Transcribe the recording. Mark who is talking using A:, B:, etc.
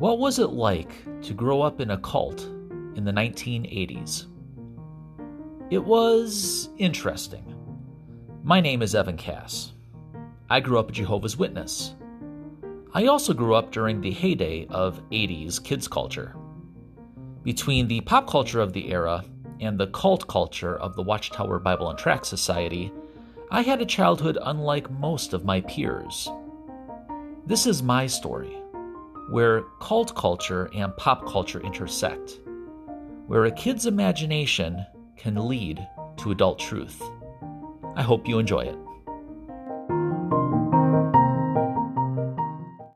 A: What was it like to grow up in a cult in the 1980s? It was interesting. My name is Evan Cass. I grew up a Jehovah's Witness. I also grew up during the heyday of 80s kids culture. Between the pop culture of the era and the cult culture of the Watchtower Bible and Tract Society, I had a childhood unlike most of my peers. This is my story, where cult culture and pop culture intersect, where a kid's imagination can lead to adult truth. I hope you enjoy it.